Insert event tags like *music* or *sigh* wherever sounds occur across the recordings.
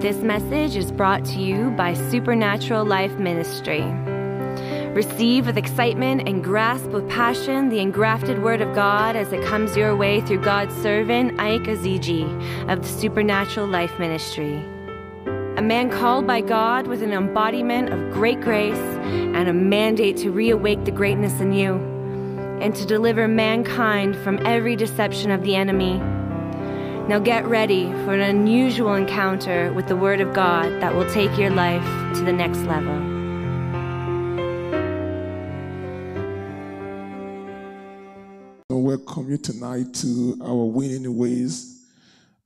This message is brought to you by Supernatural Life Ministry. Receive with excitement and grasp with passion the engrafted Word of God as it comes your way through God's servant, Iyke Ezeji of the Supernatural Life Ministry. A man called by God with an embodiment of great grace and a mandate to reawake the greatness in you and to deliver mankind from every deception of the enemy. Now get ready for an unusual encounter with the Word of God that will take your life to the next level. Welcome you tonight to our Winning Ways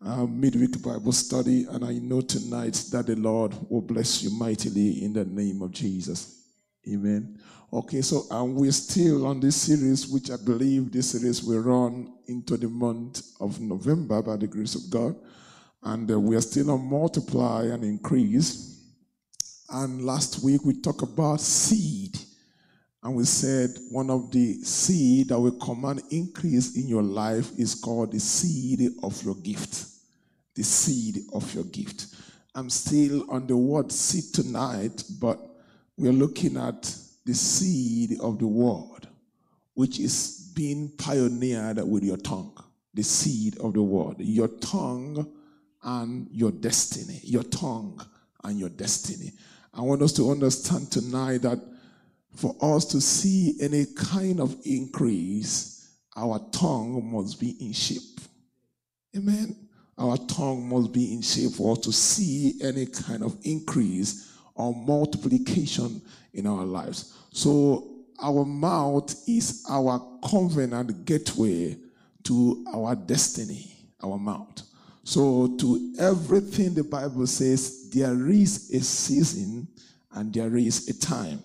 uh, midweek Bible study, and I know tonight that the Lord will bless you mightily in the name of Jesus. Amen. Okay, so and we're still on this series, which I believe this series will run into the month of November by the grace of God, and uh, we are still on multiply and increase. And last week we talked about seed. And we said one of the seed that will command increase in your life is called the seed of your gift. The seed of your gift. I'm still on the word seed tonight, but we're looking at the seed of the word, which is being pioneered with your tongue. The seed of the word. Your tongue and your destiny. Your tongue and your destiny. I want us to understand tonight that for us to see any kind of increase, our tongue must be in shape. Amen. Our tongue must be in shape for us to see any kind of increase or multiplication in our lives. So, our mouth is our covenant gateway to our destiny, our mouth. So, to everything the Bible says, there is a season and there is a time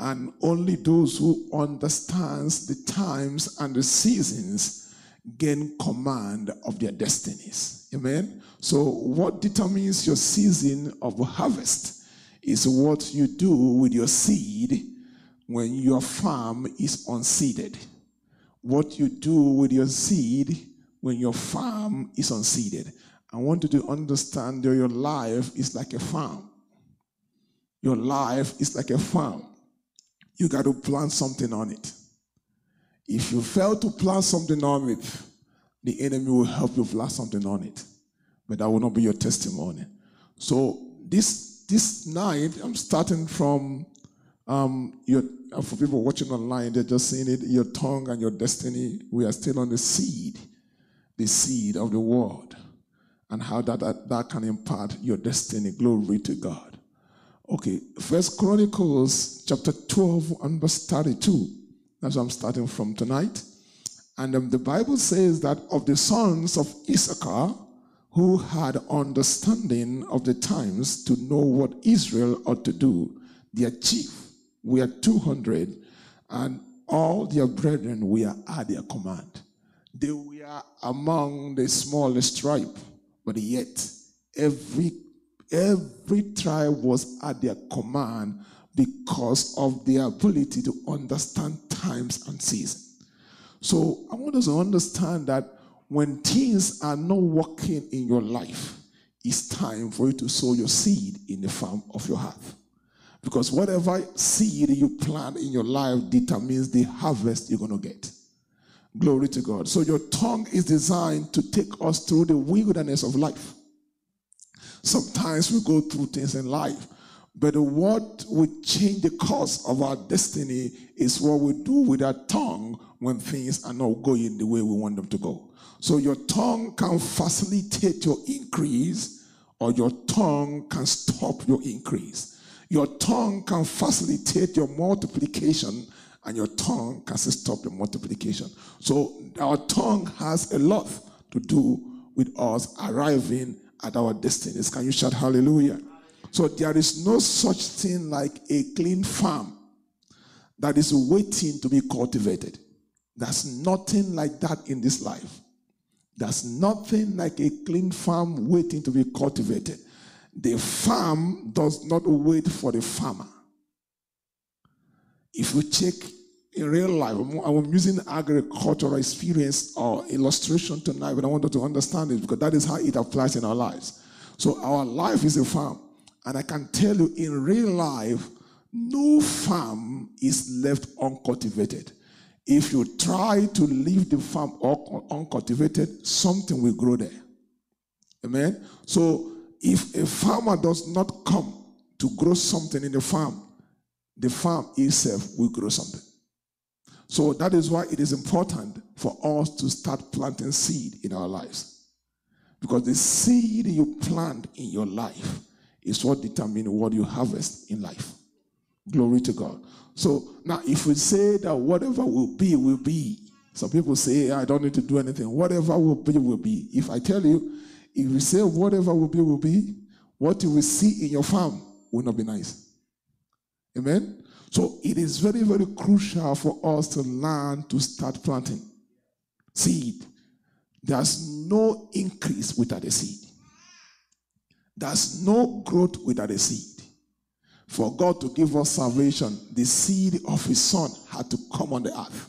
and only those who understands the times and the seasons gain command of their destinies amen so what determines your season of harvest is what you do with your seed when your farm is unseeded what you do with your seed when your farm is unseeded i want you to understand that your life is like a farm your life is like a farm you got to plant something on it. If you fail to plant something on it, the enemy will help you plant something on it. But that will not be your testimony. So this this night, I'm starting from um, your for people watching online, they're just seeing it, your tongue and your destiny. We are still on the seed, the seed of the word, and how that, that, that can impart your destiny. Glory to God. Okay, First Chronicles chapter 12 and verse 32. That's where I'm starting from tonight. And um, the Bible says that of the sons of Issachar who had understanding of the times to know what Israel ought to do, their chief were 200, and all their brethren were at their command. They were among the smallest tribe, but yet every Every tribe was at their command because of their ability to understand times and seasons. So I want us to understand that when things are not working in your life, it's time for you to sow your seed in the farm of your heart. Because whatever seed you plant in your life determines the harvest you're going to get. Glory to God. So your tongue is designed to take us through the wilderness of life. Sometimes we go through things in life, but what would change the course of our destiny is what we do with our tongue when things are not going the way we want them to go. So your tongue can facilitate your increase, or your tongue can stop your increase. Your tongue can facilitate your multiplication, and your tongue can stop your multiplication. So our tongue has a lot to do with us arriving at our destinies. Can you shout hallelujah? So there is no such thing like a clean farm that is waiting to be cultivated. There's nothing like that in this life. There's nothing like a clean farm waiting to be cultivated. The farm does not wait for the farmer. If you check in real life, I'm using agricultural experience or illustration tonight, but I want you to understand it because that is how it applies in our lives. So our life is a farm. And I can tell you in real life, no farm is left uncultivated. If you try to leave the farm uncultivated, something will grow there. Amen. So if a farmer does not come to grow something in the farm, the farm itself will grow something. So that is why it is important for us to start planting seed in our lives. Because the seed you plant in your life is what determines what you harvest in life. Glory to God. So now, if we say that whatever will be, will be, some people say, I don't need to do anything. Whatever will be, will be. If I tell you, if you say whatever will be, will be, what you will see in your farm will not be nice. Amen? So it is very, very crucial for us to learn to start planting seed. There's no increase without a seed. There's no growth without a seed. For God to give us salvation, the seed of his son had to come on the earth.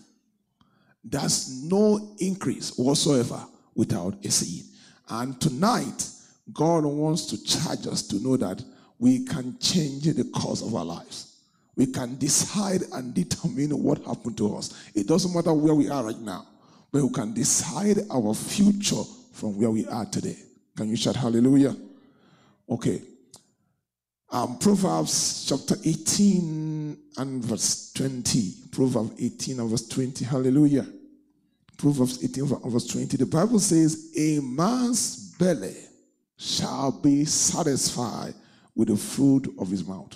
There's no increase whatsoever without a seed. And tonight, God wants to charge us to know that we can change the course of our lives. We can decide and determine what happened to us. It doesn't matter where we are right now, but we can decide our future from where we are today. Can you shout hallelujah? Okay. Um, Proverbs chapter 18 and verse 20. Proverbs 18 and verse 20. Hallelujah. Proverbs 18 and verse 20. The Bible says, A man's belly shall be satisfied with the fruit of his mouth,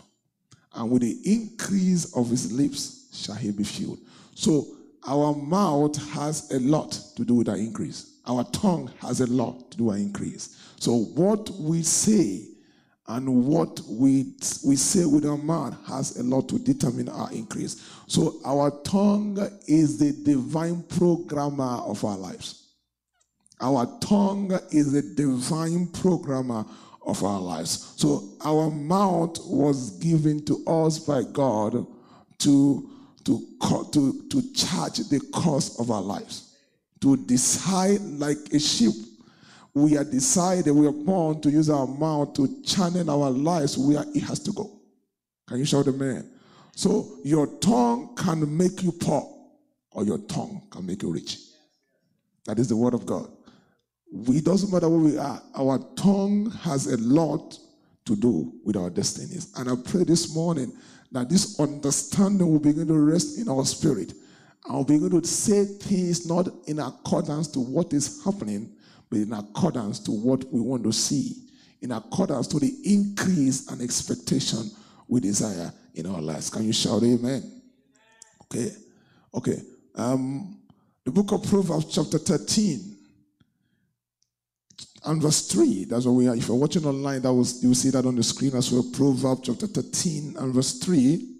and with the increase of his lips shall he be filled. So our mouth has a lot to do with our increase. Our tongue has a lot to do with our increase. So what we say and what we, we say with our mouth has a lot to determine our increase. So our tongue is the divine programmer of our lives. Our tongue is the divine programmer of our lives. So our mouth was given to us by God to, to, to, to charge the course of our lives, to decide like a sheep we are decided, we are born to use our mouth to channel our lives where it has to go. Can you shout amen? So your tongue can make you poor, or your tongue can make you rich. That is the word of God. It doesn't matter where we are, our tongue has a lot to do with our destinies. And I pray this morning that this understanding will begin to rest in our spirit. I'll begin to say things not in accordance to what is happening, but in accordance to what we want to see, in accordance to the increase and expectation we desire in our lives. Can you shout amen? Okay. Okay. Um, the book of Proverbs, chapter 13, and verse 3. That's what we are. If you're watching online, that was you see that on the screen as well. Proverbs chapter 13 and verse 3.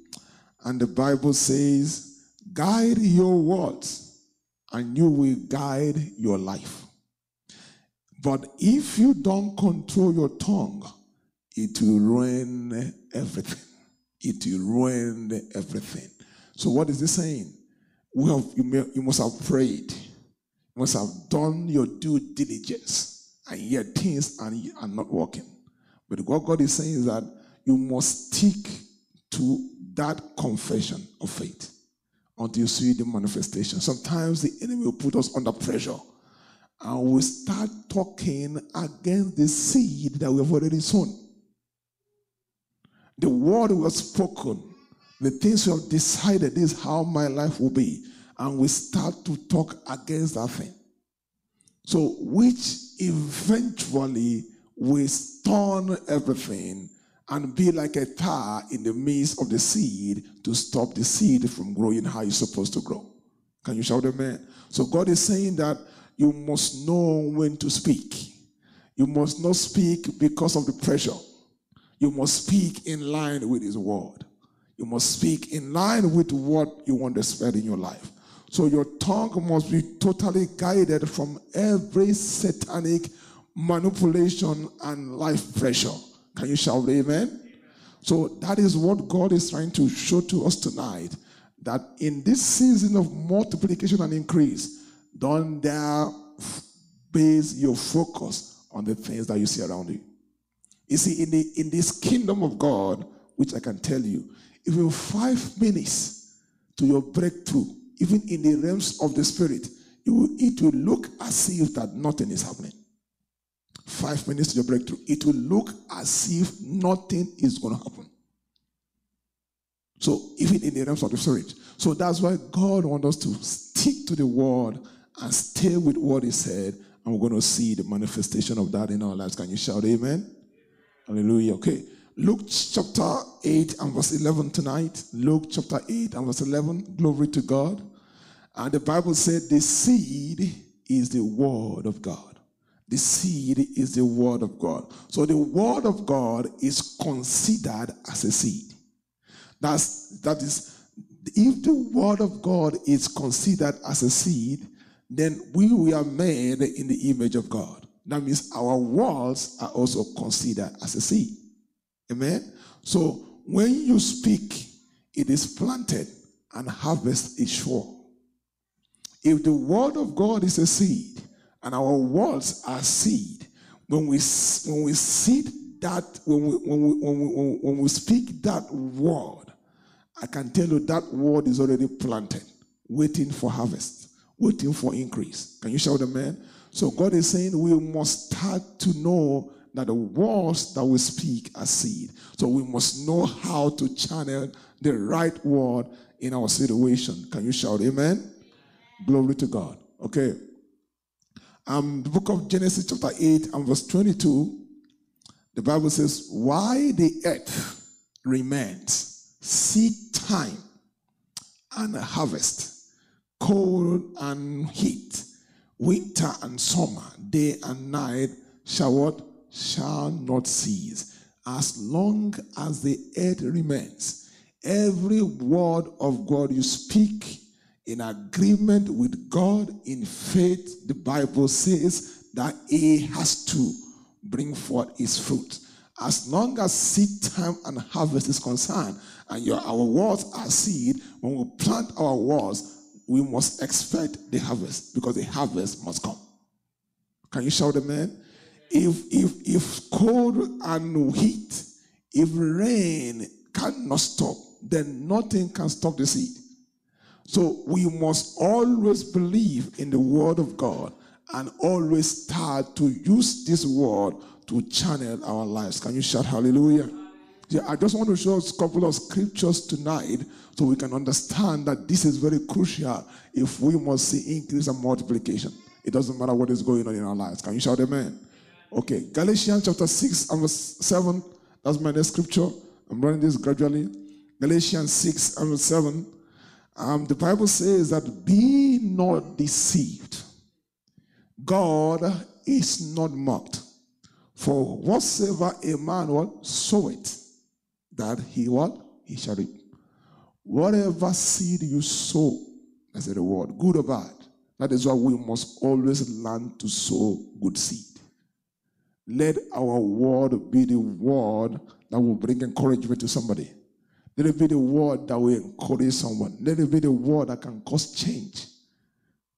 And the Bible says, Guide your words, and you will guide your life. But if you don't control your tongue, it will ruin everything. It will ruin everything. So, what is he saying? We have, you, may, you must have prayed, you must have done your due diligence, and yet things are, are not working. But what God is saying is that you must stick to that confession of faith until you see the manifestation. Sometimes the enemy will put us under pressure and we start talking against the seed that we have already sown. The word was spoken, the things we have decided is how my life will be, and we start to talk against that thing. So, which eventually will stun everything and be like a tar in the midst of the seed to stop the seed from growing how it's supposed to grow. Can you shout amen? So God is saying that you must know when to speak. You must not speak because of the pressure. You must speak in line with His word. You must speak in line with what you want to spread in your life. So your tongue must be totally guided from every satanic manipulation and life pressure. Can you shout amen? So that is what God is trying to show to us tonight. That in this season of multiplication and increase, don't dare base your focus on the things that you see around you. You see, in, the, in this kingdom of God, which I can tell you, even five minutes to your breakthrough, even in the realms of the spirit, it will, it will look as if that nothing is happening. Five minutes to your breakthrough, it will look as if nothing is going to happen. So, even in the realms of the spirit. So, that's why God wants us to stick to the word and stay with what He said, and we're going to see the manifestation of that in our lives. Can you shout amen? Hallelujah. Okay. Luke chapter 8 and verse 11 tonight. Luke chapter 8 and verse 11. Glory to God. And the Bible said the seed is the word of God. The seed is the word of God. So the word of God is considered as a seed. That's that is if the word of God is considered as a seed, then we were made in the image of God. That means our words are also considered as a seed. Amen. So when you speak, it is planted and harvest is sure. If the word of God is a seed and our words are seed, when we when we seed that when we, when we, when we, when we speak that word, I can tell you that word is already planted, waiting for harvest, waiting for increase. Can you shout amen? So God is saying we must start to know that the words that we speak are seed. So we must know how to channel the right word in our situation. Can you shout amen? Glory to God. Okay. Um, the book of Genesis, chapter 8 and verse 22, the Bible says, Why the earth remains, seed time and harvest, cold and heat, winter and summer, day and night shall what? Shall not cease. As long as the earth remains, every word of God you speak in agreement with God in faith, the Bible says that he has to bring forth his fruit. As long as seed time and harvest is concerned, and your, our words are seed, when we plant our words, we must expect the harvest because the harvest must come. Can you shout amen? If if if cold and heat, if rain cannot stop, then nothing can stop the seed. So we must always believe in the word of God and always start to use this word to channel our lives. Can you shout hallelujah? Yeah, I just want to show us a couple of scriptures tonight so we can understand that this is very crucial if we must see increase and multiplication. It doesn't matter what is going on in our lives. Can you shout amen? Okay, Galatians chapter 6 and verse 7. That's my next scripture. I'm running this gradually. Galatians 6 and verse 7. Um, the Bible says that be not deceived. God is not mocked. For whatsoever a man will sow it, that he what? He shall reap. Whatever seed you sow as a reward, good or bad, that is why we must always learn to sow good seed. Let our word be the word that will bring encouragement to somebody. Let it be the word that will encourage someone. Let it be the word that can cause change.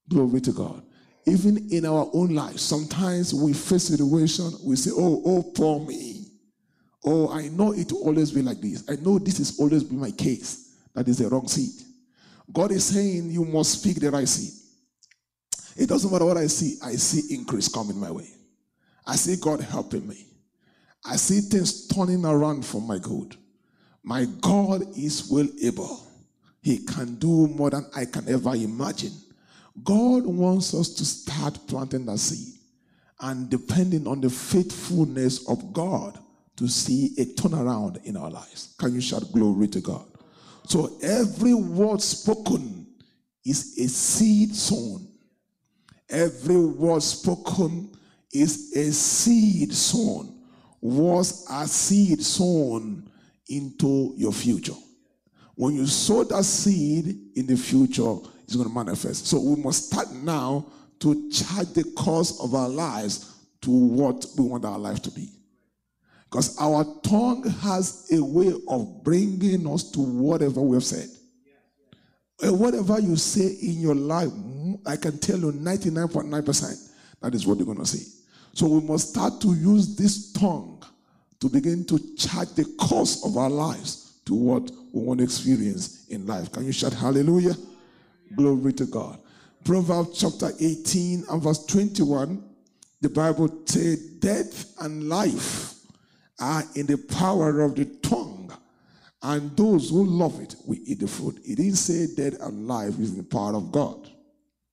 Glory to God. Even in our own life, sometimes we face situation, we say, Oh, oh, poor me. Oh, I know it will always be like this. I know this is always be my case. That is the wrong seed. God is saying you must speak the right seed. It doesn't matter what I see, I see increase coming my way. I see God helping me. I see things turning around for my good. My God is well able. He can do more than I can ever imagine. God wants us to start planting that seed and depending on the faithfulness of God to see a turnaround in our lives. Can you shout glory to God? So every word spoken is a seed sown. Every word spoken is a seed sown. Was a seed sown into your future. When you sow that seed in the future, it's going to manifest. So we must start now to charge the course of our lives to what we want our life to be. Because our tongue has a way of bringing us to whatever we have said. And whatever you say in your life, I can tell you 99.9% that is what you're going to see. So we must start to use this tongue to begin to chart the course of our lives to what we want to experience in life. Can you shout hallelujah? Glory to God. Proverbs chapter 18 and verse 21, the Bible says, Death and life are in the power of the tongue, and those who love it will eat the fruit. It didn't say death and life is in the power of God,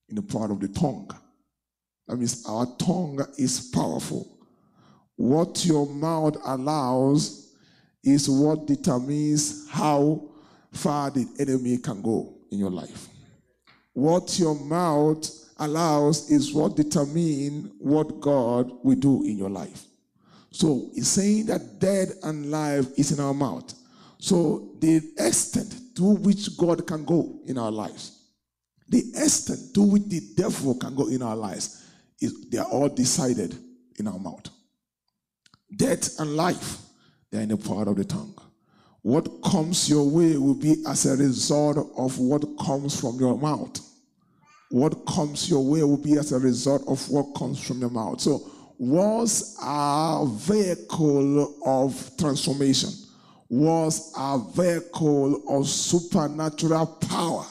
in the power of the tongue. That means our tongue is powerful. What your mouth allows is what determines how far the enemy can go in your life. What your mouth allows is what determines what God will do in your life. So it's saying that death and life is in our mouth. So the extent to which God can go in our lives, the extent to which the devil can go in our lives, is, they are all decided in our mouth. Death and life, they are in the power of the tongue. What comes your way will be as a result of what comes from your mouth. What comes your way will be as a result of what comes from your mouth. So, was a vehicle of transformation, was a vehicle of supernatural power,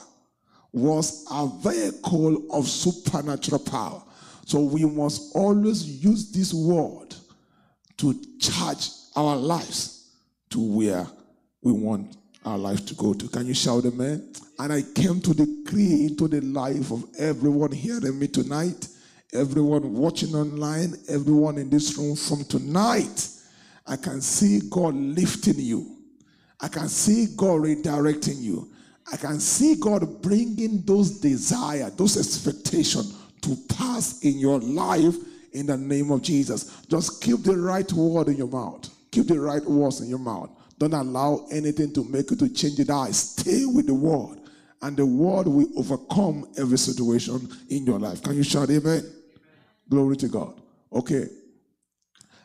was a vehicle of supernatural power. So we must always use this word to charge our lives to where we want our life to go to. Can you shout amen? And I came to decree into the life of everyone hearing me tonight, everyone watching online, everyone in this room from tonight. I can see God lifting you. I can see God redirecting you. I can see God bringing those desire, those expectations to pass in your life in the name of Jesus. Just keep the right word in your mouth. Keep the right words in your mouth. Don't allow anything to make you to change it out. Stay with the word. And the word will overcome every situation in your life. Can you shout amen? Glory to God. Okay.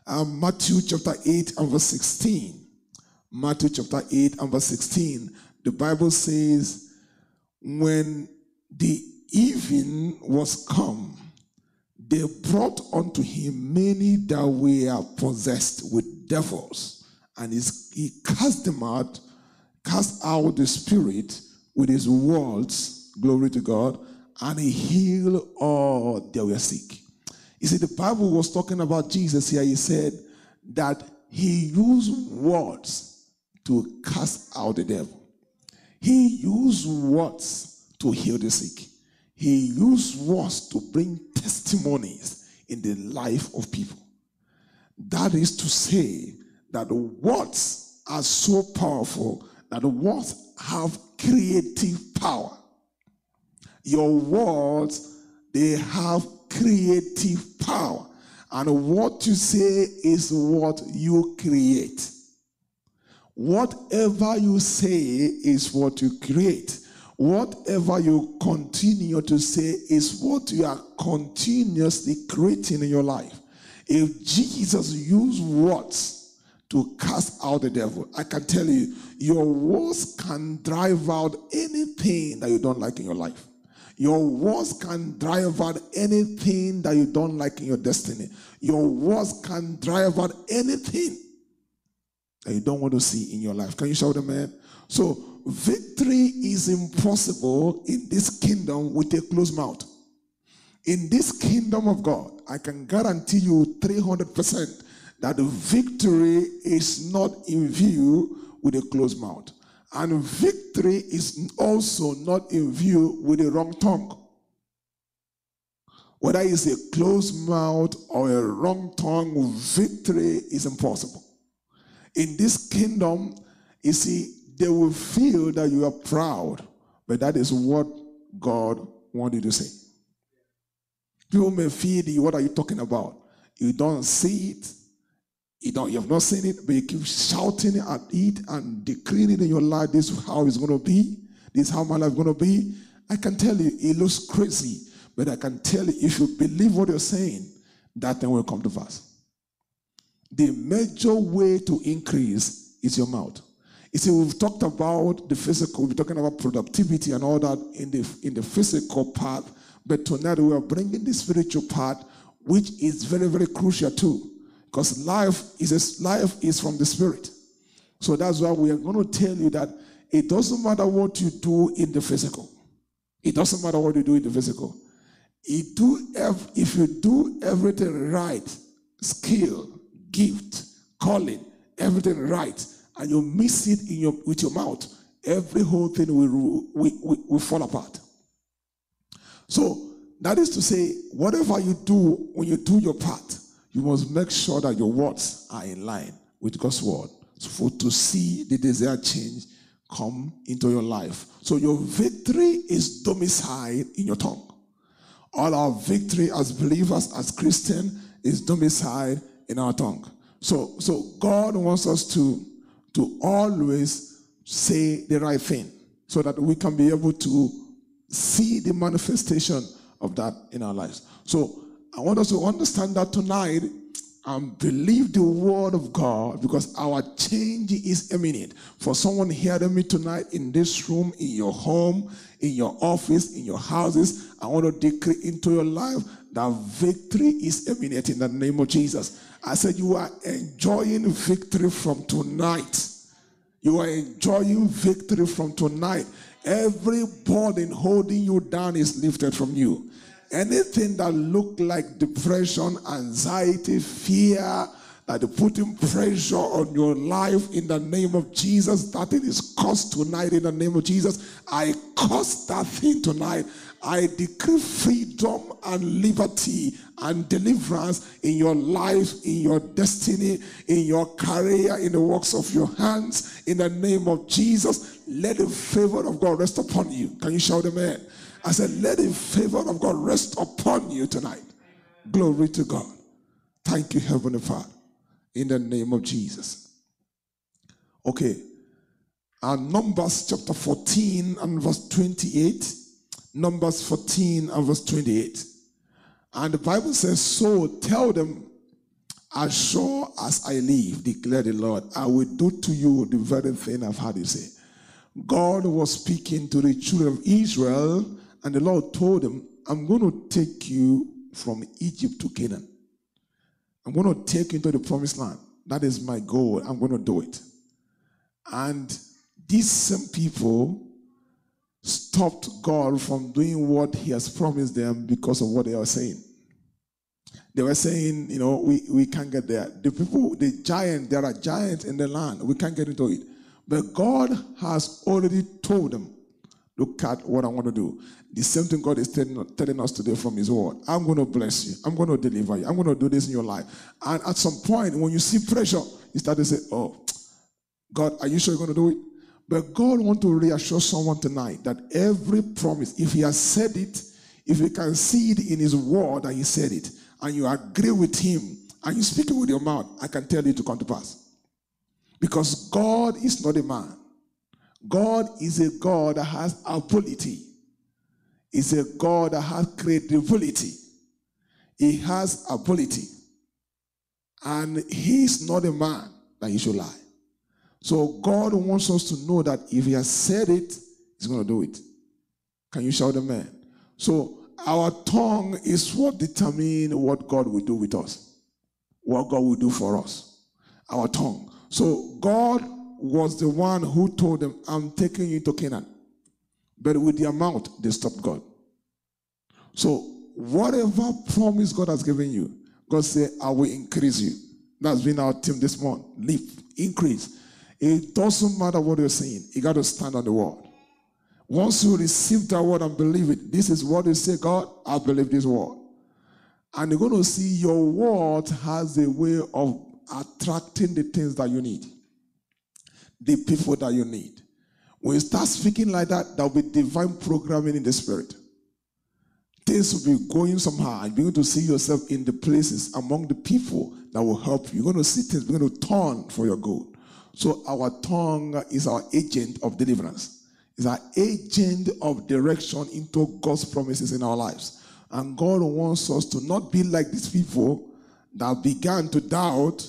Um, Matthew chapter 8 and verse 16. Matthew chapter 8 and verse 16. The Bible says, when the even was come, they brought unto him many that were possessed with devils, and he cast them out, cast out the spirit with his words, glory to God, and he healed all that were sick. You see, the Bible was talking about Jesus here. He said that he used words to cast out the devil. He used words to heal the sick. He used words to bring testimonies in the life of people. That is to say that the words are so powerful that the words have creative power. Your words, they have creative power. And what you say is what you create. Whatever you say is what you create. Whatever you continue to say is what you are continuously creating in your life. If Jesus used words to cast out the devil, I can tell you, your words can drive out anything that you don't like in your life. Your words can drive out anything that you don't like in your destiny. Your words can drive out anything that you don't want to see in your life. Can you shout amen? So victory is impossible in this kingdom with a closed mouth. In this kingdom of God, I can guarantee you 300% that victory is not in view with a closed mouth. And victory is also not in view with a wrong tongue. Whether it's a closed mouth or a wrong tongue, victory is impossible. In this kingdom, you see, they will feel that you are proud, but that is what God wanted to say. People may feel what are you talking about? You don't see it, you don't you have not seen it, but you keep shouting at it and declaring in your life, this is how it's gonna be, this is how my life is gonna be. I can tell you it looks crazy, but I can tell you if you believe what you're saying, that thing will come to pass. The major way to increase is your mouth. You see, we've talked about the physical, we're talking about productivity and all that in the, in the physical part, but tonight we are bringing the spiritual part, which is very, very crucial too. Because life is life is from the spirit. So that's why we are going to tell you that it doesn't matter what you do in the physical. It doesn't matter what you do in the physical. It do if you do everything right, skill, gift, calling, everything right, and you miss it in your, with your mouth, every whole thing will, will, will, will fall apart. So that is to say, whatever you do when you do your part, you must make sure that your words are in line with God's word for to see the desired change come into your life. So your victory is domiciled in your tongue. All our victory as believers, as Christian, is domiciled in our tongue. So, so God wants us to, to always say the right thing so that we can be able to see the manifestation of that in our lives. So I want us to understand that tonight and believe the word of God because our change is imminent. For someone hearing me tonight in this room, in your home, in your office, in your houses, I want to decree into your life that victory is imminent in the name of Jesus. I said, You are enjoying victory from tonight. You are enjoying victory from tonight. Every burden holding you down is lifted from you. Anything that look like depression, anxiety, fear, that is putting pressure on your life in the name of Jesus, that thing is caused tonight in the name of Jesus. I cause that thing tonight. I decree freedom and liberty and deliverance in your life, in your destiny, in your career, in the works of your hands. In the name of Jesus, let the favor of God rest upon you. Can you shout amen? I said, let the favor of God rest upon you tonight. Glory to God. Thank you, Heavenly Father. In the name of Jesus. Okay. And Numbers chapter 14 and verse 28. Numbers 14 and verse 28. And the Bible says, So tell them, as sure as I live, declare the Lord, I will do to you the very thing I've had you say. God was speaking to the children of Israel and the Lord told him, I'm going to take you from Egypt to Canaan. I'm going to take you into the promised land. That is my goal. I'm going to do it. And these same people stopped God from doing what he has promised them because of what they were saying. They were saying, you know, we, we can't get there. The people, the giant, there are giants in the land. We can't get into it. But God has already told them Look at what I want to do. The same thing God is telling, telling us today from His Word. I'm going to bless you. I'm going to deliver you. I'm going to do this in your life. And at some point, when you see pressure, you start to say, Oh, God, are you sure you're going to do it? But God wants to reassure someone tonight that every promise, if He has said it, if you can see it in His Word that He said it, and you agree with Him, and you speak it with your mouth, I can tell you to come to pass. Because God is not a man God is a God that has ability. Is a God that has credibility. He has ability. And he's not a man that he should lie. So God wants us to know that if he has said it, he's going to do it. Can you shout amen? So our tongue is what determines what God will do with us. What God will do for us. Our tongue. So God was the one who told them, I'm taking you to Canaan. But with their mouth, they stopped God. So, whatever promise God has given you, God said, I will increase you. That's been our team this month. Leap, increase. It doesn't matter what you're saying, you got to stand on the word. Once you receive that word and believe it, this is what you say, God, I believe this word. And you're going to see your word has a way of attracting the things that you need the people that you need. When you start speaking like that, there'll be divine programming in the spirit. Things will be going somehow. You're going to see yourself in the places among the people that will help you. You're going to see things going to turn for your good. So our tongue is our agent of deliverance. It's our agent of direction into God's promises in our lives. And God wants us to not be like these people that began to doubt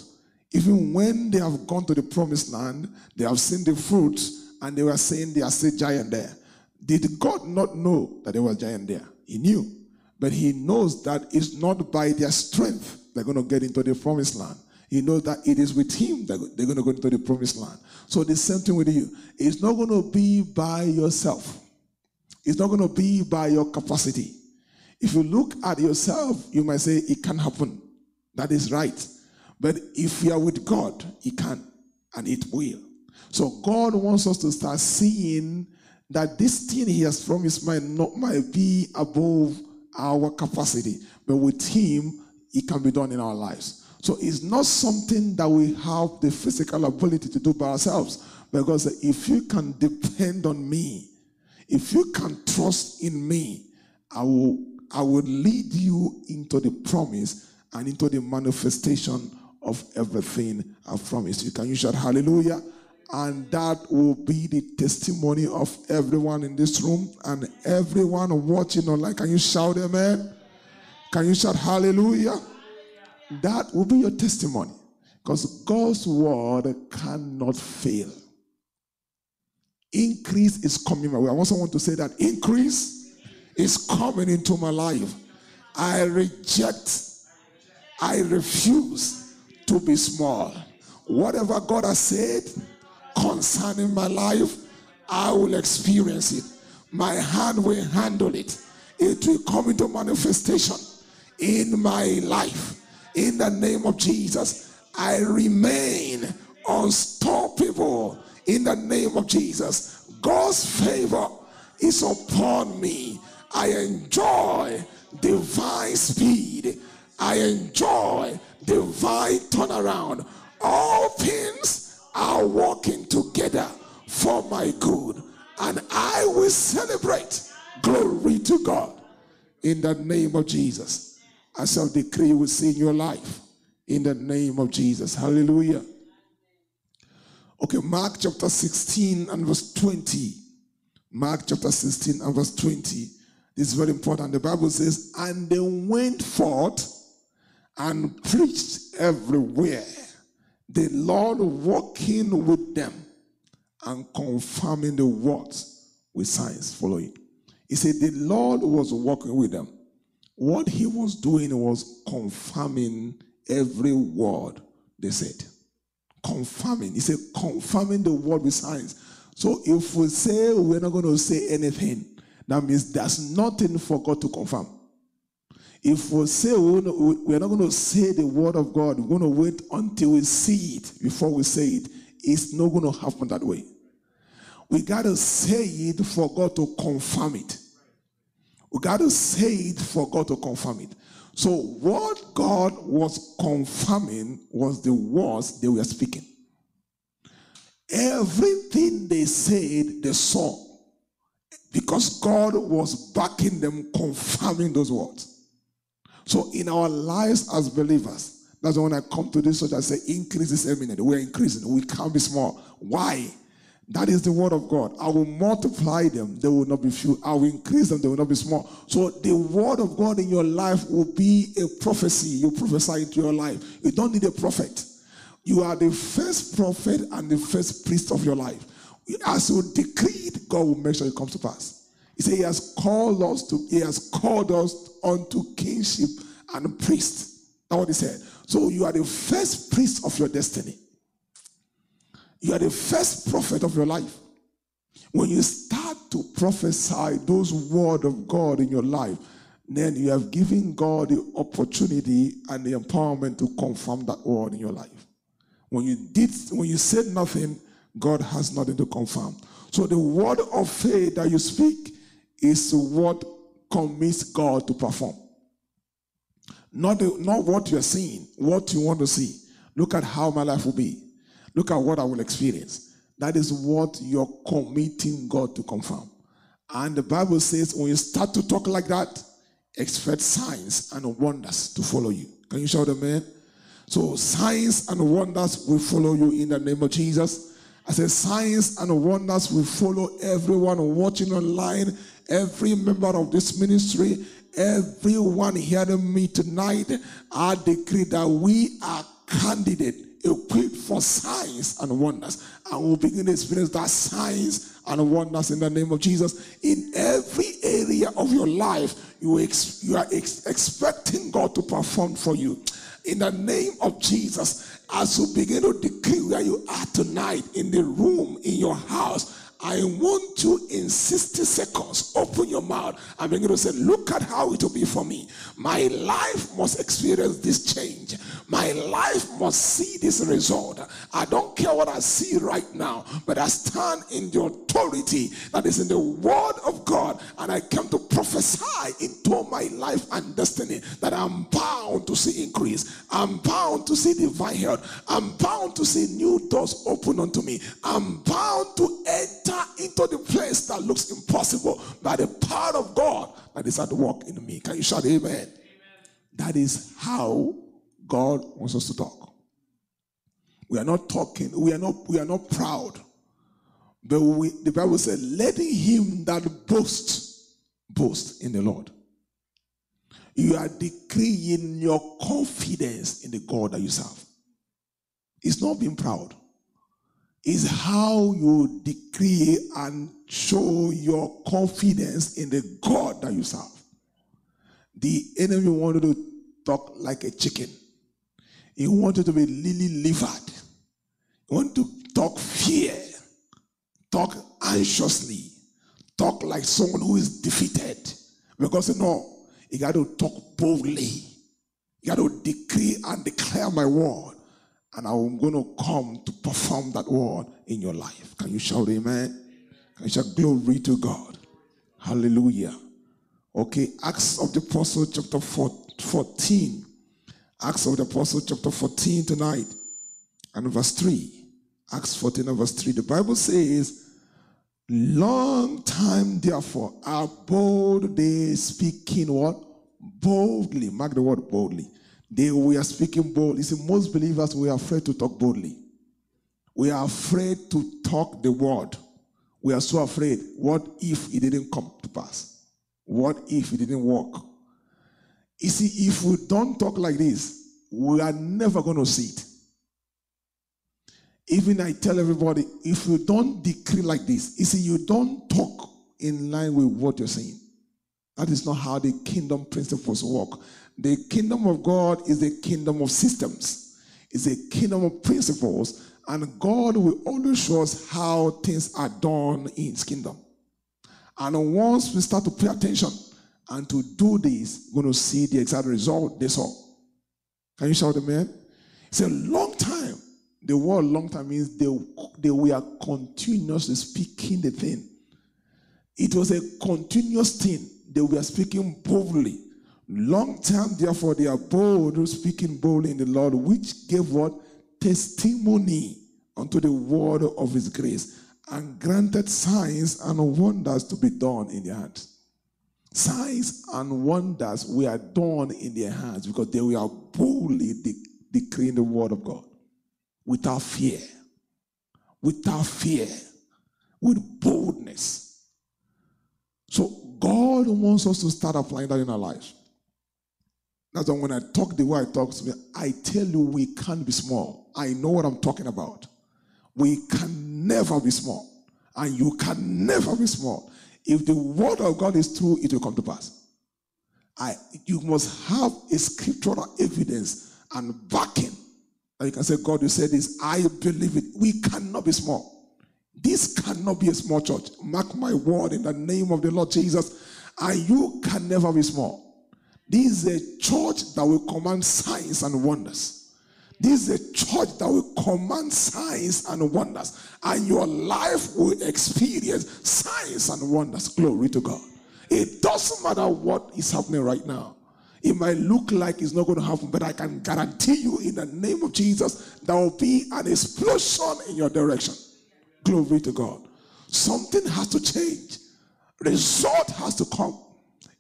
even when they have gone to the promised land, they have seen the fruits, and they were saying they are still giant there. Did God not know that there was giant there? He knew. But he knows that it's not by their strength they're going to get into the promised land. He knows that it is with him that they're going to go into the promised land. So the same thing with you. It's not going to be by yourself. It's not going to be by your capacity. If you look at yourself, you might say it can happen. That is right. But if you are with God, He can and it will. So God wants us to start seeing that this thing He has promised might not might be above our capacity, but with Him, it can be done in our lives. So it's not something that we have the physical ability to do by ourselves. Because if you can depend on me, if you can trust in me, I will, I will lead you into the promise and into the manifestation of everything I've promised you. Can you shout hallelujah? And that will be the testimony of everyone in this room and everyone watching online. Can you shout amen? Can you shout hallelujah? That will be your testimony. Because God's word cannot fail. Increase is coming my way. I want someone to say that increase is coming into my life. I reject, I refuse to be small. Whatever God has said concerning my life, I will experience it. My hand will handle it. It will come into manifestation in my life. In the name of Jesus, I remain unstoppable in the name of Jesus. God's favor is upon me. I enjoy divine speed. I enjoy divine turnaround. All things are working together for my good. And I will celebrate. Glory to God. In the name of Jesus. I shall decree will see in your life in the name of Jesus. Hallelujah. Okay, Mark chapter 16 and verse 20. Mark chapter 16 and verse 20. This is very important. The Bible says, And they went forth and preached everywhere, the Lord walking with them and confirming the words with signs following. He said, The Lord was walking with them what he was doing was confirming every word they said. Confirming. He said, confirming the word with signs. So if we say we're not going to say anything, that means there's nothing for God to confirm. If we say we're not going to say the word of God, we're going to wait until we see it before we say it, it's not going to happen that way. We got to say it for God to confirm it. We got to say it for God to confirm it. So, what God was confirming was the words they were speaking. Everything they said, they saw. Because God was backing them, confirming those words. So, in our lives as believers, that's when I come to this church, I say, increase is imminent. We're increasing. We can't be small. Why? That is the word of God. I will multiply them, they will not be few. I will increase them, they will not be small. So the word of God in your life will be a prophecy. You prophesy into your life. You don't need a prophet. You are the first prophet and the first priest of your life. As you decree it, God will make sure it comes to pass. He said, He has called us to, He has called us unto kingship and priest. That's what He said. So you are the first priest of your destiny. You are the first prophet of your life. When you start to prophesy those word of God in your life, then you have given God the opportunity and the empowerment to confirm that word in your life. When you did, when you said nothing, God has nothing to confirm. So the word of faith that you speak is what commits God to perform. Not, the, not what you're seeing, what you want to see. Look at how my life will be. Look at what I will experience. That is what you're committing God to confirm. And the Bible says when you start to talk like that, expect signs and wonders to follow you. Can you shout amen? So signs and wonders will follow you in the name of Jesus. I said signs and wonders will follow everyone watching online, every member of this ministry, everyone hearing me tonight. I decree that we are candidate equipped for signs and wonders. And we'll begin to experience that signs and wonders in the name of Jesus. In every area of your life, you, ex- you are ex- expecting God to perform for you. In the name of Jesus, as you begin to decree where you are tonight in the room, in your house, I want you in 60 seconds, open your mouth and begin to say, Look at how it will be for me. My life must experience this change. My life must see this result. I don't care what I see right now, but I stand in the authority that is in the word of God, and I come to prophesy into my life and destiny that I'm bound to see increase. I'm bound to see divine health. I'm bound to see new doors open unto me. I'm bound to enter into the place that looks impossible by the power of God that is at work in me. Can you shout amen? amen? That is how God wants us to talk. We are not talking, we are not, we are not proud. But we, the Bible said, letting him that boasts, boast in the Lord. You are decreeing your confidence in the God that you serve. It's not being proud It's how you decree and show your confidence in the God that you serve. The enemy wanted to talk like a chicken. He wanted to be lily livered. He wanted to talk fear, talk anxiously, talk like someone who is defeated. Because you know, you got to talk boldly. You got to decree and declare my word and I'm going to come to perform that word in your life. Can you shout amen? Can you shout glory to God? Hallelujah. Okay, Acts of the Apostle, chapter 14. Acts of the Apostle, chapter 14 tonight, and verse 3. Acts 14 and verse 3. The Bible says, Long time, therefore, abode they speaking what? Boldly. Mark the word boldly they were speaking boldly. You see, most believers we are afraid to talk boldly. We are afraid to talk the word. We are so afraid. What if it didn't come to pass? What if it didn't work? You see, if we don't talk like this, we are never going to see it. Even I tell everybody, if you don't decree like this, you see, you don't talk in line with what you're saying. That is not how the kingdom principles work. The kingdom of God is a kingdom of systems, it's a kingdom of principles, and God will always show us how things are done in his kingdom. And once we start to pay attention and to do this, we're going to see the exact result they saw. Can you shout amen? It's a long time. The word long time means they, they were continuously speaking the thing. It was a continuous thing. They were speaking boldly. Long time, therefore, they are bold, speaking boldly in the Lord, which gave what? Testimony unto the word of his grace, and granted signs and wonders to be done in the hands. Signs and wonders were done in their hands because they were boldly de- decreeing the word of God without fear. Without fear. With boldness. So God wants us to start applying that in our lives. That's why when I talk the way I talk to me, I tell you we can't be small. I know what I'm talking about. We can never be small. And you can never be small. If the word of God is true, it will come to pass. I, you must have a scriptural evidence and backing. And you can say, God, you said this. I believe it. We cannot be small. This cannot be a small church. Mark my word in the name of the Lord Jesus. And you can never be small. This is a church that will command signs and wonders. This is a church that will command signs and wonders. And your life will experience signs and wonders. Glory to God. It doesn't matter what is happening right now. It might look like it's not going to happen, but I can guarantee you in the name of Jesus, there will be an explosion in your direction. Glory to God. Something has to change. Result has to come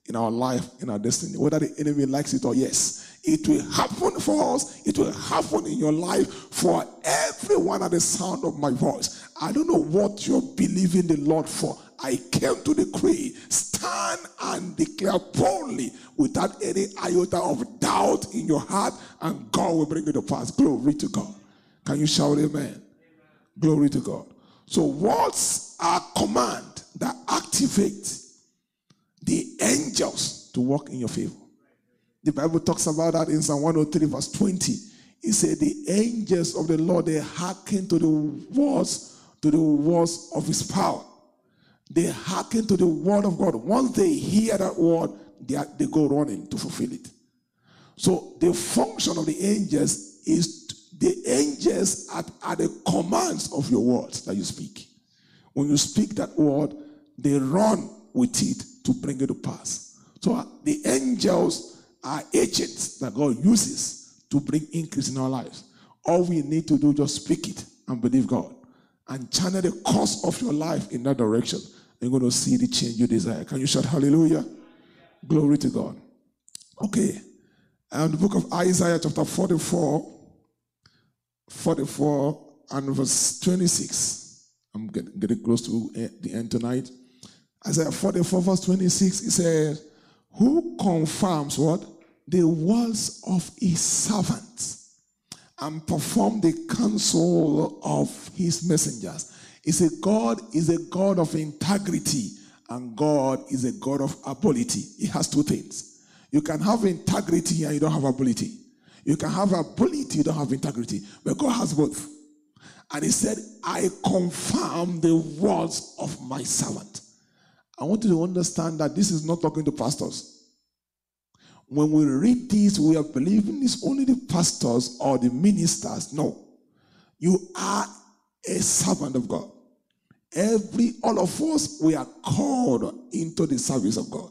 in our life, in our destiny, whether the enemy likes it or yes. It will happen for us. It will happen in your life for everyone at the sound of my voice. I don't know what you're believing the Lord for. I came to decree, stand and declare boldly without any iota of doubt in your heart, and God will bring it to pass. Glory to God. Can you shout amen? amen. Glory to God. So, words are command that activate the angels to work in your favor. The Bible talks about that in Psalm 103, verse 20. It said, The angels of the Lord, they hearken to the words, to the words of his power. They hearken to the word of God. Once they hear that word, they, are, they go running to fulfill it. So the function of the angels is the angels are, are the commands of your words that you speak. When you speak that word, they run with it to bring it to pass. So uh, the angels are agents that God uses to bring increase in our lives. All we need to do just speak it and believe God and channel the course of your life in that direction. You're going to see the change you desire. Can you shout hallelujah? Glory to God. Okay. And the book of Isaiah, chapter 44, 44 and verse 26. I'm getting, getting close to the end tonight. Isaiah 44, verse 26, it says, Who confirms what? The words of his servants and perform the counsel of his messengers. Is a God is a God of integrity and God is a God of ability. He has two things. You can have integrity and you don't have ability. You can have ability, you don't have integrity. But God has both. And he said, I confirm the words of my servant. I want you to understand that this is not talking to pastors. When we read this, we are believing it's only the pastors or the ministers. No. You are a servant of God. Every, all of us, we are called into the service of God.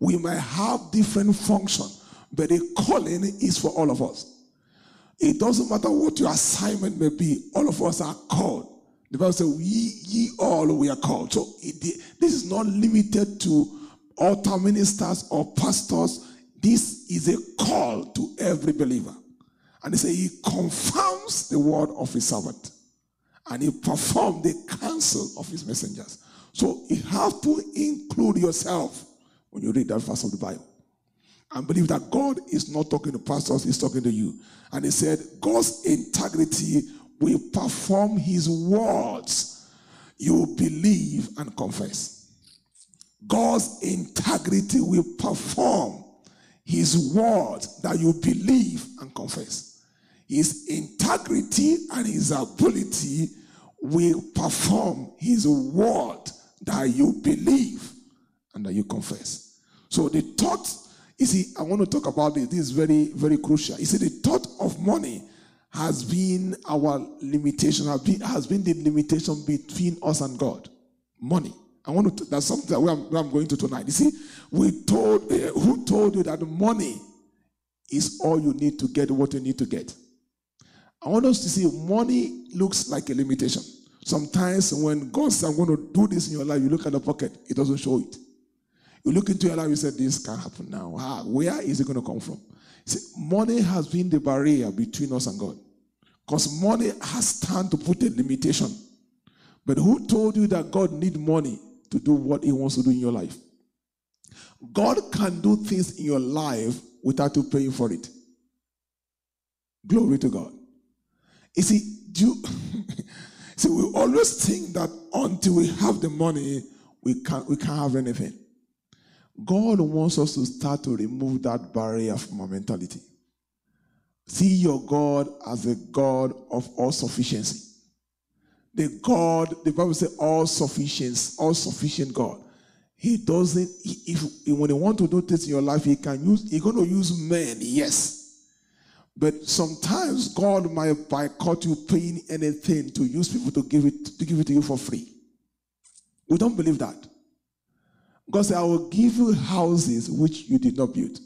We might have different functions, but the calling is for all of us. It doesn't matter what your assignment may be, all of us are called. The Bible says, ye, ye all we are called. So it, this is not limited to altar ministers or pastors. This is a call to every believer. And he said, He confirms the word of his servant. And he performs the counsel of his messengers. So you have to include yourself when you read that verse of the Bible and believe that God is not talking to pastors, He's talking to you. And He said, God's integrity will perform His words. You believe and confess. God's integrity will perform His words that you believe and confess. His integrity and His ability will perform His word that you believe and that you confess. So the thought you see, I want to talk about this. This is very, very crucial. You see, the thought of money has been our limitation, has been, has been the limitation between us and God. Money. I want to, that's something that I'm, I'm going to tonight. You see, we told, uh, who told you that money is all you need to get what you need to get? I want us to see money looks like a limitation. Sometimes when God says, I'm going to do this in your life, you look at the pocket, it doesn't show it. You look into your life, you say, This can't happen now. Ah, where is it going to come from? See, money has been the barrier between us and God. Because money has turned to put a limitation. But who told you that God need money to do what he wants to do in your life? God can do things in your life without you paying for it. Glory to God. You see, you, *laughs* see, we always think that until we have the money, we can't, we can't have anything. God wants us to start to remove that barrier from our mentality. See your God as a God of all sufficiency. The God, the Bible says, all sufficient, all sufficient God. He doesn't, if, when he want to do things in your life, he can use, he's going to use men, yes. But sometimes God might by cut you paying anything to use people to give it to give it to you for free. We don't believe that. God said, I will give you houses which you did not build.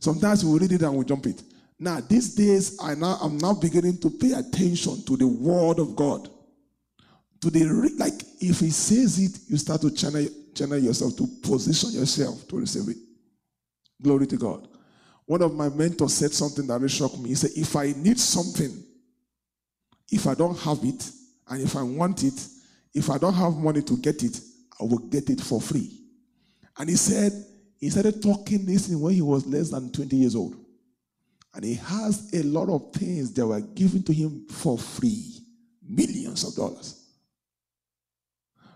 Sometimes we read it and we jump it. Now, these days, I now, I'm now beginning to pay attention to the word of God. To the like, if He says it, you start to channel, channel yourself to position yourself to receive it. Glory to God. One of my mentors said something that really shocked me. He said, If I need something, if I don't have it, and if I want it, if I don't have money to get it, I will get it for free. And he said, he started talking this when he was less than 20 years old. And he has a lot of things that were given to him for free millions of dollars.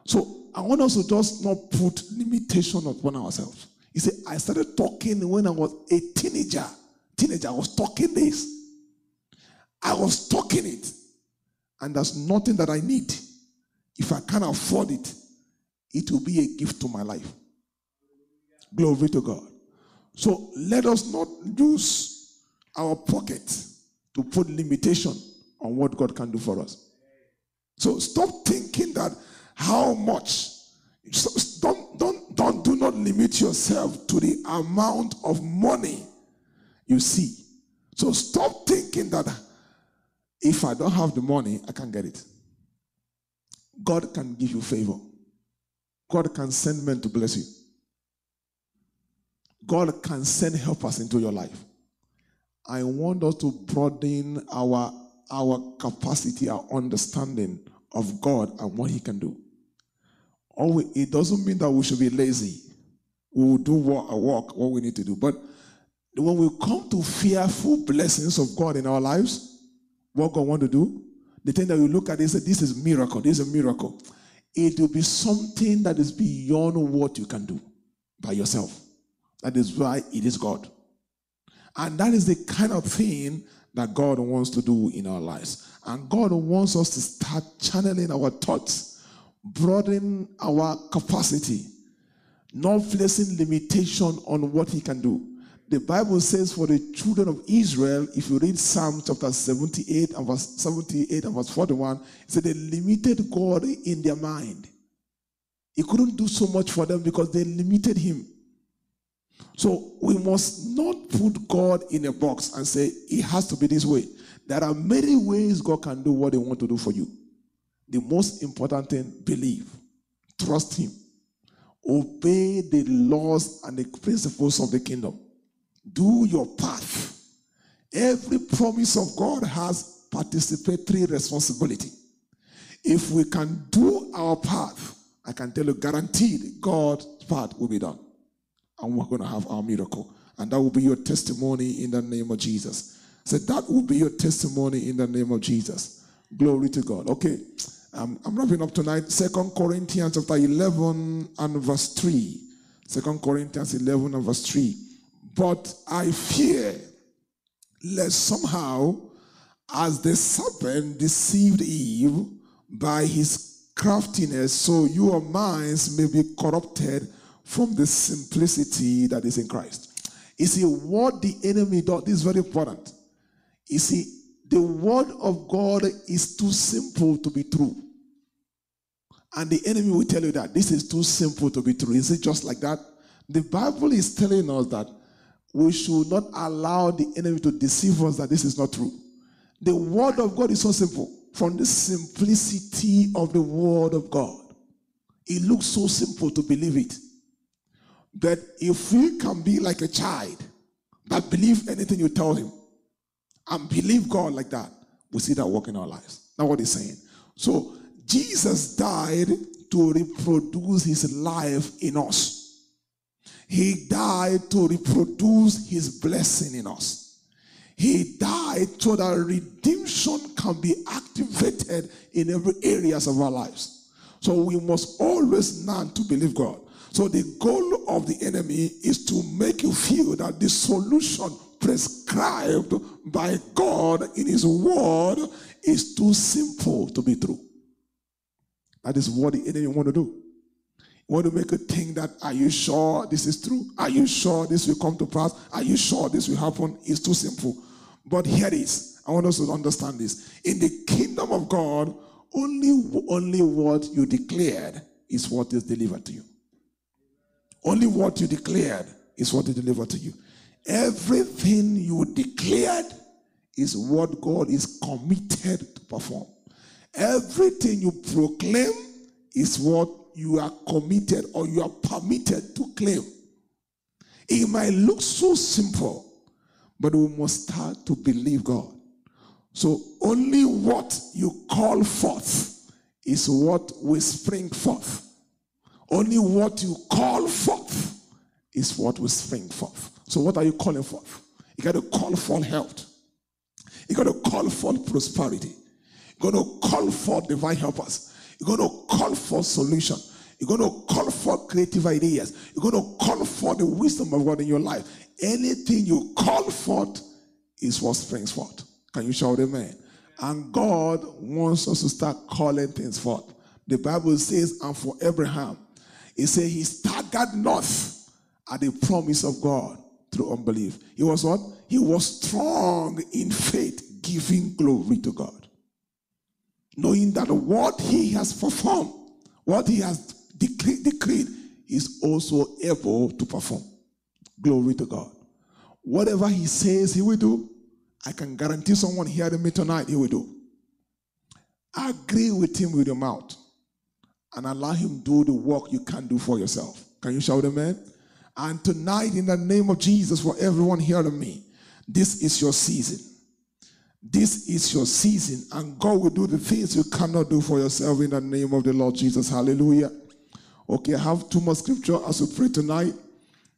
So I want us to just not put limitation upon ourselves. He said, I started talking when I was a teenager. Teenager, I was talking this. I was talking it. And there's nothing that I need. If I can't afford it, it will be a gift to my life. Glory to God. So let us not use our pocket to put limitation on what God can do for us. So stop thinking that how much. Don't, don't, don't, do not limit yourself to the amount of money you see. So stop thinking that if I don't have the money, I can't get it. God can give you favor. God can send men to bless you. God can send helpers into your life. I want us to broaden our, our capacity, our understanding of God and what He can do. it doesn't mean that we should be lazy. We will do what, work, what we need to do. But when we come to fearful blessings of God in our lives, what God want to do, the thing that we look at is that this is miracle, this is a miracle. It will be something that is beyond what you can do by yourself. That is why it is God. And that is the kind of thing that God wants to do in our lives. And God wants us to start channeling our thoughts, broadening our capacity, not placing limitation on what He can do. The Bible says for the children of Israel, if you read Psalm chapter 78 and verse 78 and verse 41, it said they limited God in their mind. He couldn't do so much for them because they limited him. So we must not put God in a box and say, it has to be this way. There are many ways God can do what He wants to do for you. The most important thing, believe, trust Him, obey the laws and the principles of the kingdom, do your path. Every promise of God has participatory responsibility. If we can do our path, I can tell you guaranteed God's part will be done and we're going to have our miracle. And that will be your testimony in the name of Jesus. So that will be your testimony in the name of Jesus. Glory to God. Okay, um, I'm wrapping up tonight. Second Corinthians chapter 11 and verse 3. Second Corinthians 11 and verse 3. But I fear lest somehow, as the serpent deceived Eve by his craftiness, so your minds may be corrupted from the simplicity that is in Christ. You see, what the enemy does, this is very important. You see, the word of God is too simple to be true. And the enemy will tell you that this is too simple to be true. Is it just like that? The Bible is telling us that we should not allow the enemy to deceive us that this is not true. The word of God is so simple. From the simplicity of the word of God, it looks so simple to believe it that if we can be like a child that believe anything you tell him and believe God like that, we see that work in our lives. That's what he's saying. So Jesus died to reproduce his life in us. He died to reproduce his blessing in us. He died so that redemption can be activated in every areas of our lives. So we must always learn to believe God. So the goal of the enemy is to make you feel that the solution prescribed by God in his word is too simple to be true. That is what the enemy want to do. You want to make a thing that are you sure this is true? Are you sure this will come to pass? Are you sure this will happen? It's too simple. But here it is. I want us to understand this. In the kingdom of God, only, only what you declared is what is delivered to you. Only what you declared is what he delivered to you. Everything you declared is what God is committed to perform. Everything you proclaim is what you are committed or you are permitted to claim. It might look so simple, but we must start to believe God. So only what you call forth is what will spring forth. Only what you call forth is what will spring forth. So, what are you calling forth? You got to call for health. You got to call for prosperity. You got to call for divine helpers. You got to call for solution. You going to call for creative ideas. You're going to call for the wisdom of God in your life. Anything you call forth is what springs forth. Can you shout amen? And God wants us to start calling things forth. The Bible says, and for Abraham, he said he staggered not at the promise of God through unbelief. He was what? He was strong in faith, giving glory to God. Knowing that what he has performed, what he has decreed, decreed is also able to perform. Glory to God. Whatever he says he will do, I can guarantee someone hearing me tonight, he will do. Agree with him with your mouth and allow him do the work you can't do for yourself. Can you shout amen? And tonight, in the name of Jesus, for everyone hearing me, this is your season. This is your season, and God will do the things you cannot do for yourself in the name of the Lord Jesus. Hallelujah. Okay, I have two more scripture as we pray tonight.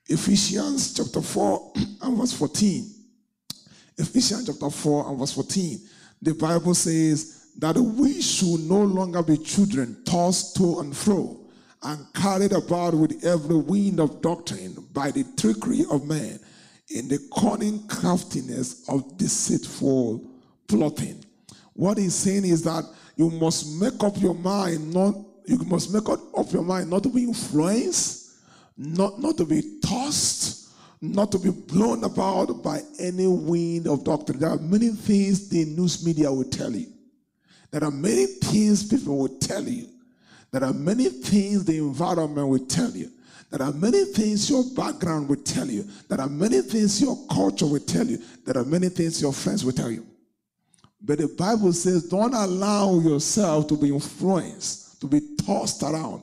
Ephesians chapter 4 *clears throat* and verse 14. Ephesians chapter 4 and verse 14. The Bible says that we should no longer be children tossed to and fro and carried about with every wind of doctrine by the trickery of men in the cunning craftiness of deceitful plotting. What he's saying is that you must make up your mind not you must make up your mind not to be influenced, not, not to be tossed, not to be blown about by any wind of doctrine. There are many things the news media will tell you. There are many things people will tell you. There are many things the environment will tell you. There are many things your background will tell you. There are many things your culture will tell you. There are many things your friends will tell you. But the Bible says, don't allow yourself to be influenced, to be tossed around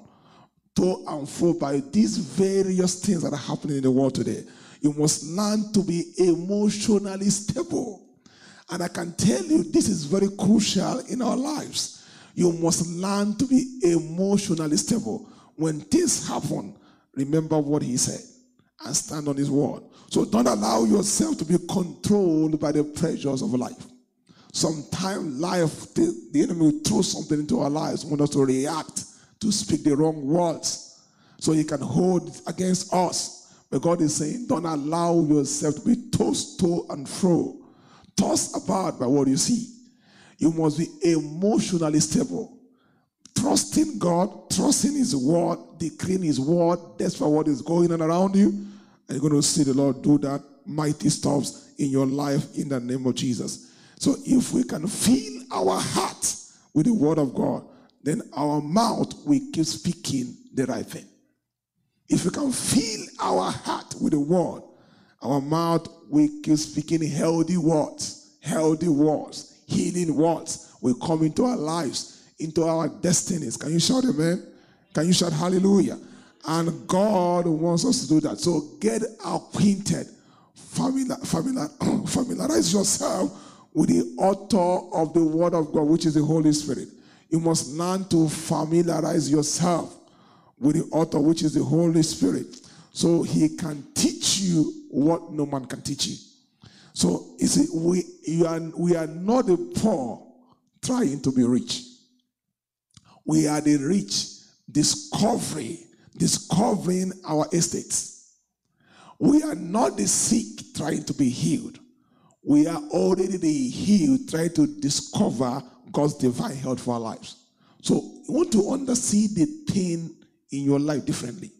to and fro by these various things that are happening in the world today. You must learn to be emotionally stable. And I can tell you, this is very crucial in our lives. You must learn to be emotionally stable. When things happen, remember what he said and stand on his word. So don't allow yourself to be controlled by the pressures of life. Sometimes life, the, the enemy will throw something into our lives, want us to react, to speak the wrong words, so he can hold against us. But God is saying, don't allow yourself to be tossed to and fro, tossed about by what you see. You must be emotionally stable, trusting God, trusting His word, declaring His word, despite what is going on around you. And you're going to see the Lord do that mighty stuffs in your life in the name of Jesus. So if we can fill our heart with the word of God, then our mouth will keep speaking the right thing. If we can fill our heart with the word, our mouth will keep speaking healthy words, healthy words, healing words will come into our lives, into our destinies. Can you shout amen? Can you shout hallelujah? And God wants us to do that. So get acquainted, familiar, familiar, *clears throat* familiarize yourself with the author of the Word of God, which is the Holy Spirit. You must learn to familiarize yourself with the author, which is the Holy Spirit, so he can teach you what no man can teach you. So you see, we, you are, we are not the poor trying to be rich. We are the rich discovery, discovering our estates. We are not the sick trying to be healed we are already the healed, trying to discover God's divine health for our lives. So you want to understand the pain in your life differently.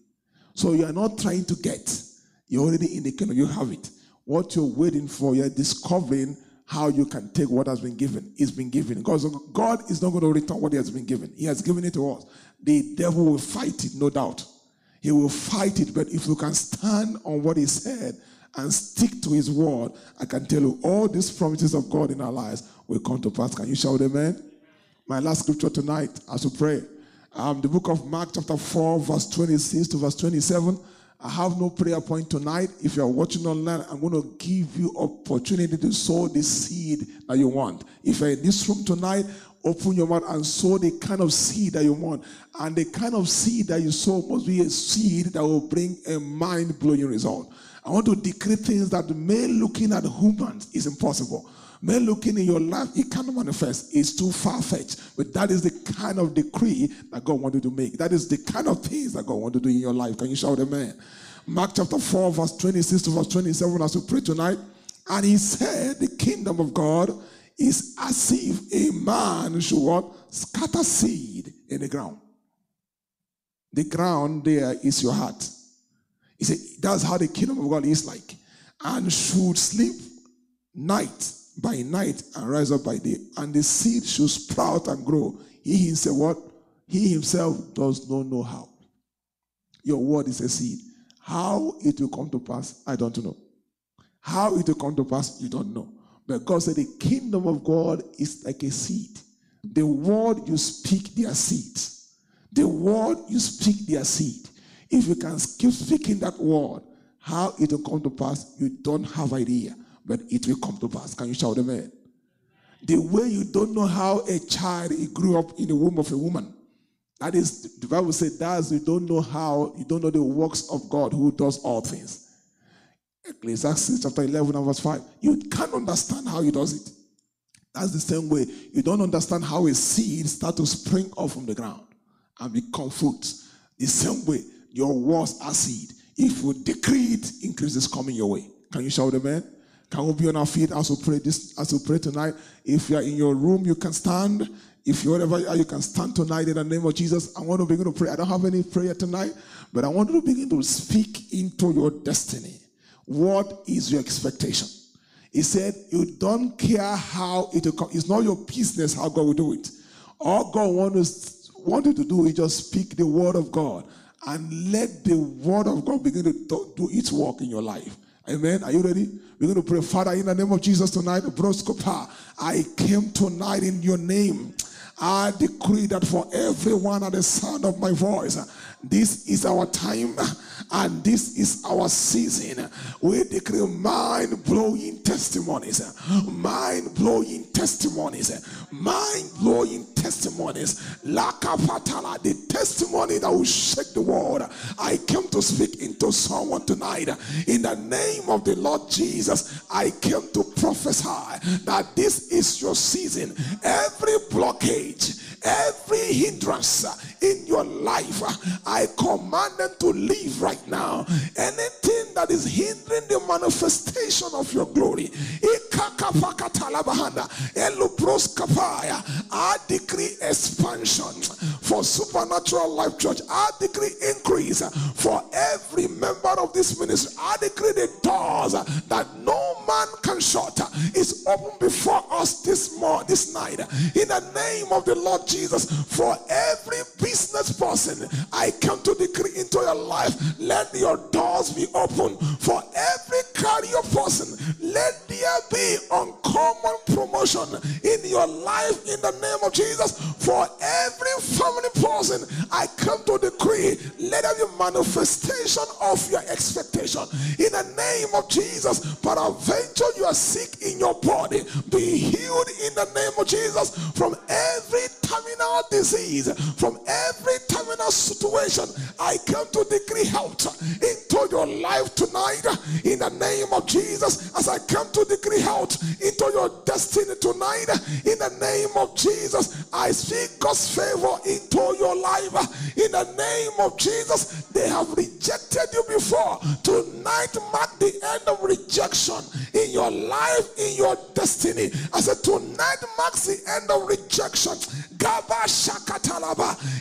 So you are not trying to get, you're already in the kingdom, you have it. What you're waiting for, you're discovering how you can take what has been given. It's been given. Because God is not going to return what He has been given. He has given it to us. The devil will fight it, no doubt. He will fight it, but if you can stand on what He said and stick to his word, I can tell you all these promises of God in our lives will come to pass. Can you shout amen? My last scripture tonight as we pray. Um, the book of Mark, chapter 4, verse 26 to verse 27. I have no prayer point tonight. If you are watching online, I'm going to give you opportunity to sow the seed that you want. If you're in this room tonight, open your mouth and sow the kind of seed that you want. And the kind of seed that you sow must be a seed that will bring a mind blowing result. I want to decree things that may looking at humans is impossible. Men looking in your life, it cannot manifest. It's too far fetched. But that is the kind of decree that God wanted to make. That is the kind of things that God wanted to do in your life. Can you shout amen? Mark chapter 4, verse 26 to verse 27, as we pray tonight. And he said, The kingdom of God is as if a man should what? Scatter seed in the ground. The ground there is your heart. He said, That's how the kingdom of God is like. And should sleep night by night and rise up by day. And the seed should sprout and grow. He himself, what? He himself does not know how. Your word is a seed. How it will come to pass, I don't know. How it will come to pass, you don't know. But God said the kingdom of God is like a seed. The word you speak, their seeds. The word you speak, their seed. If you can keep speaking that word, how it will come to pass, you don't have idea. But it will come to pass. Can you shout amen? The way you don't know how a child grew up in the womb of a woman. That is, the Bible says that you don't know how, you don't know the works of God who does all things. Ecclesiastes chapter 11 and verse 5. You can't understand how he does it. That's the same way. You don't understand how a seed start to spring up from the ground and become fruit. The same way, your words are seed. If you decree it, increases coming your way. Can you shout amen? Can we be on our feet as we pray this as we pray tonight? If you are in your room, you can stand. If you're wherever you are, you can stand tonight in the name of Jesus. I want to begin to pray. I don't have any prayer tonight, but I want to begin to speak into your destiny. What is your expectation? He said, You don't care how it will come. It's not your business how God will do it. All God wants wanted to do is just speak the word of God and let the word of God begin to do its work in your life. Amen. Are you ready? We're going to pray, Father, in the name of Jesus tonight. Broskopa, I came tonight in your name. I decree that for everyone at the sound of my voice, this is our time and this is our season. We decree mind blowing testimonies, mind blowing testimonies, mind blowing testimonies. Lakapatala, the testimony that will shake the world. I came to speak into someone tonight. In the name of the Lord Jesus, I came to prophesy that this is your season. Every blockage, every hindrance in your life, I command them to leave right now. Anything that is hindering the manifestation of your glory, I decree expansion for supernatural life church. I decree increase for every member of this ministry. I decree the doors that no man can shut is open before us this morning, this night. In the name of the Lord Jesus, for every business person, I come to decree into your life, let your doors be open. For every person, let there be uncommon promotion in your life in the name of Jesus. For every family person, I come to decree, let there be manifestation of your expectation in the name of Jesus. Peradventure, you are sick in your body, be healed in the name of Jesus from every terminal disease, from every terminal situation. I come to decree health into your life tonight in the name of Jesus. As I come to decree health into your destiny tonight in the name of Jesus, I speak God's favor into your life in the name of Jesus. They have rejected you before. Tonight mark the end of rejection in your life, in your destiny. I said, tonight marks the end of rejection. Gaba.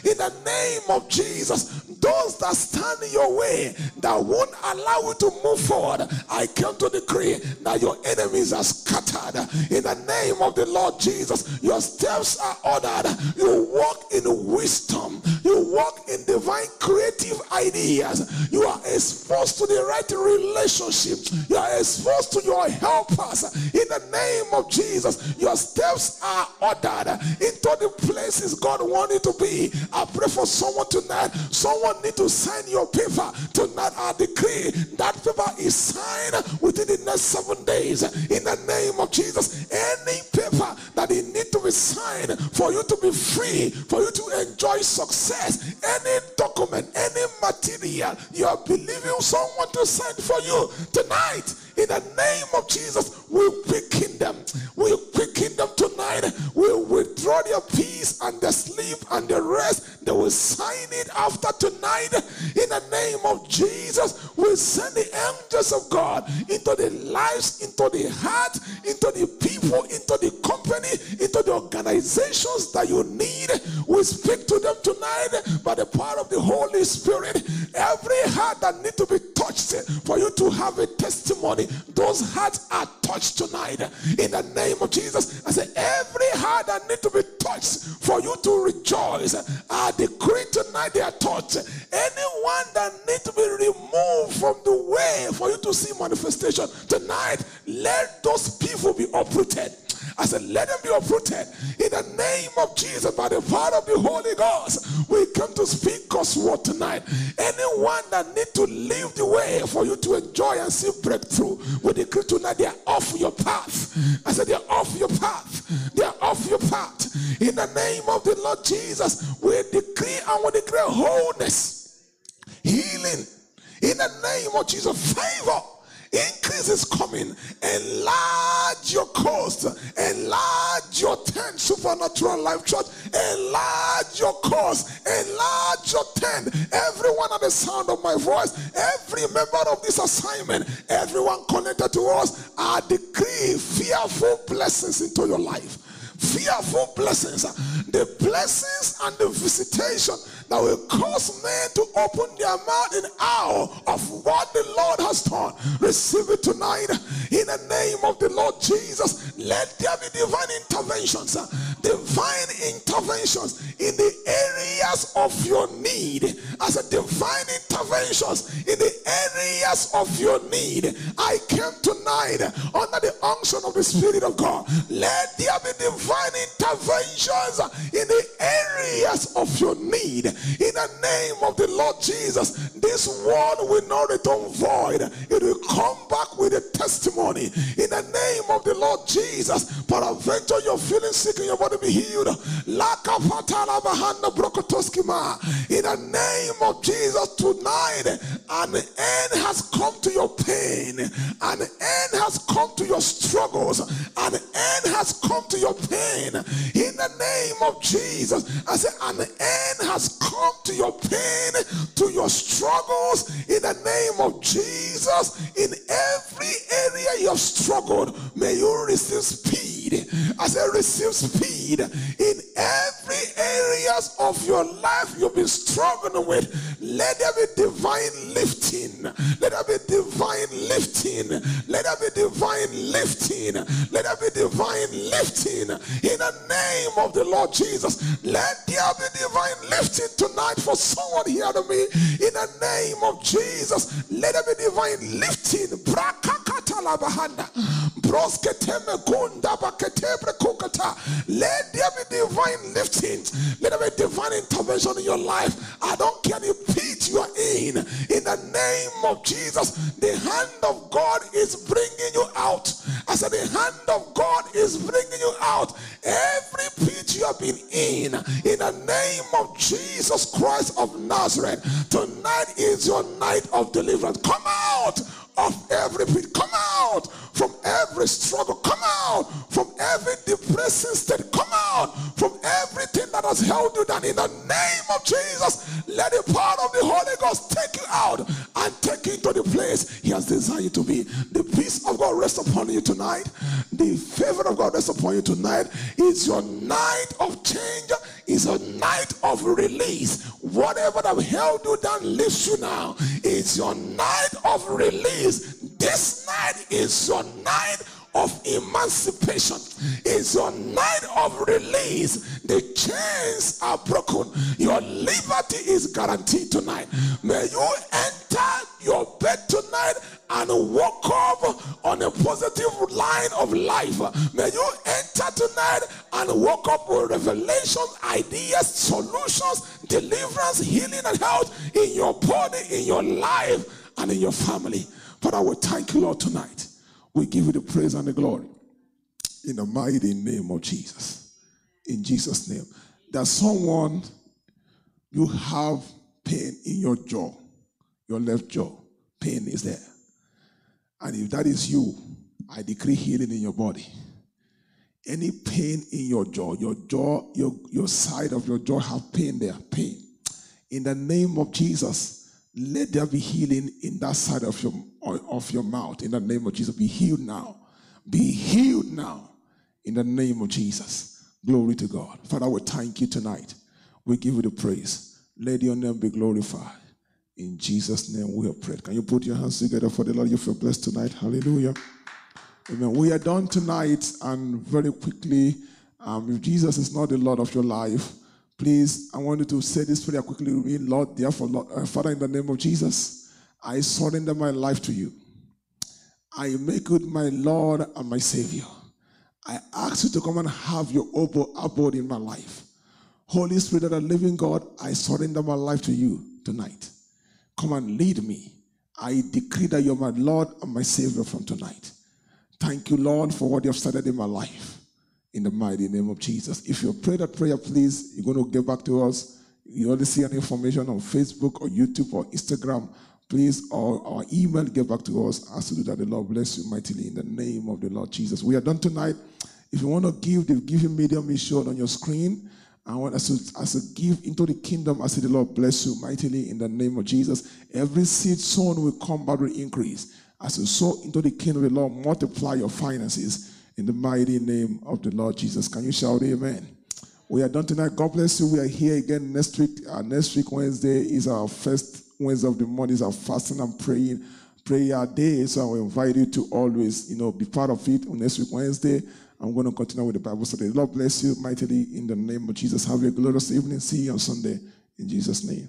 In the name of Jesus, those that stand in your way that won't allow you to move forward, I come to decree that your enemies are scattered. In the name of the Lord Jesus, your steps are ordered. You walk in wisdom. You walk in divine creative ideas. You are exposed to the right relationships, You are exposed to your helpers. In the name of Jesus, your steps are ordered into the places God wants you to be. I pray for someone tonight. Someone need to sign your paper tonight. I decree that paper is signed within the next seven days. In the name of Jesus, any paper that it need to be signed for you to be free, for you to enjoy success, any document, any material you are believing someone to sign for you tonight. In the name of Jesus, we quicken them. We quicken them tonight. We withdraw their peace and their sleep and the rest. They will sign it after tonight. In the name of Jesus, we send the angels of God into the lives, into the heart, into the people, into the company, into the organizations that you need. We speak to them tonight by the power of the Holy Spirit. Every heart that need to be touched for you to have a testimony, those hearts are touched tonight. In the name of Jesus, I say every heart that need to be touched for you to rejoice, I decree tonight they are touched. Anyone that need to be removed from the way for you to see manifestation tonight, let those people be uprooted. I said, let them be uprooted in the name of Jesus by the power of the Holy Ghost. We come to speak God's word tonight. Anyone that need to leave the way for you to enjoy and see breakthrough, we decree tonight they are off your path. I said, they are off your path. They are off your path. In the name of the Lord Jesus, we decree and we declare wholeness, healing. In the name of Jesus, favor Increase is coming. Enlarge your coast. Enlarge your tent. Supernatural Life Church. Enlarge your coast. Enlarge your tent. Everyone at the sound of my voice, every member of this assignment, everyone connected to us, I decree fearful blessings into your life fearful blessings. Uh, the blessings and the visitation that will cause men to open their mouth in awe of what the Lord has done. Receive it tonight in the name of the Lord Jesus. Let there be divine interventions, uh, divine interventions in the areas of your need. As a divine interventions in the areas of your need. I came tonight under the unction of the Spirit of God. Let there be divine interventions in the areas of your need. In the name of the Lord Jesus, this word will not return void. It will come back with a testimony. In the name of the Lord Jesus, peradventure you're feeling sick and your body be healed. In the name of Jesus, tonight, an end has come to your pain. An end has come to your struggles. An end has come to your pain in the name of Jesus. I say, an end has come to your pain, to your struggles in the name of Jesus. In every area you have struggled, may you receive speed. I say, receive speed in every areas of your life you've been struggling with. Let there be divine lifting. Let there be divine lifting. Let there be divine lifting. Let there be divine lifting in the name of the Lord Jesus. Let there be divine lifting tonight for someone here to me. In the name of Jesus, let there be divine lifting. Let there be divine lifting. Let there be divine intervention in your life. I don't care the pit you are in. In the name of Jesus, the hand of God is bringing you out. I said, the hand of God is bringing you out. Every pit you have been in, in the name of Jesus Christ of Nazareth, tonight is your night of deliverance. Come out of every pit. Every struggle. Come out from every depressing state. Come out from everything that has held you down. In the name of Jesus, let the power of the Holy Ghost take you out and take you to the place He has desired you to be. The peace of God rest upon you tonight. The favor of God rest upon you tonight. It's your night of change. It's a night of release. Whatever that held you down lifts you now. It's your night of release. This night is your night of emancipation. It's your night of release. The chains are broken. Your liberty is guaranteed tonight. May you tonight and woke up on a positive line of life. May you enter tonight and woke up with revelation, ideas, solutions, deliverance, healing, and health in your body, in your life, and in your family. Father, we thank you, Lord, tonight. We give you the praise and the glory. In the mighty name of Jesus. In Jesus' name. There's someone you have pain in your jaw, your left jaw. Pain is there. And if that is you, I decree healing in your body. Any pain in your jaw, your jaw, your, your side of your jaw have pain there, pain. In the name of Jesus, let there be healing in that side of your of your mouth. In the name of Jesus, be healed now. Be healed now. In the name of Jesus. Glory to God. Father, we thank you tonight. We give you the praise. Let your name be glorified. In Jesus' name we have prayed. Can you put your hands together for the Lord? You feel blessed tonight. Hallelujah. Amen. We are done tonight, and very quickly, um, if Jesus is not the Lord of your life, please, I want you to say this prayer quickly with. Lord, therefore, Lord, uh, Father, in the name of Jesus, I surrender my life to you. I make you my Lord and my Savior. I ask you to come and have your abode in my life. Holy Spirit of the living God, I surrender my life to you tonight. Come and lead me. I decree that you're my Lord and my Savior from tonight. Thank you, Lord, for what you have started in my life. In the mighty name of Jesus. If you pray that prayer, please, you're going to get back to us. You only see any information on Facebook or YouTube or Instagram. Please, or, or email, get back to us. Ask to that. The Lord bless you mightily in the name of the Lord Jesus. We are done tonight. If you want to give, the giving medium is shown on your screen. I want us to, as a give into the kingdom, I say the Lord bless you mightily in the name of Jesus. Every seed sown will come back with increase. As you sow into the kingdom of the Lord, multiply your finances in the mighty name of the Lord Jesus. Can you shout amen? We are done tonight. God bless you. We are here again next week. Uh, next week, Wednesday, is our first Wednesday of the month, is our fasting and praying prayer day. So I will invite you to always, you know, be part of it on next week, Wednesday. I'm going to continue with the Bible study. Lord bless you mightily in the name of Jesus. Have a glorious evening. See you on Sunday in Jesus' name.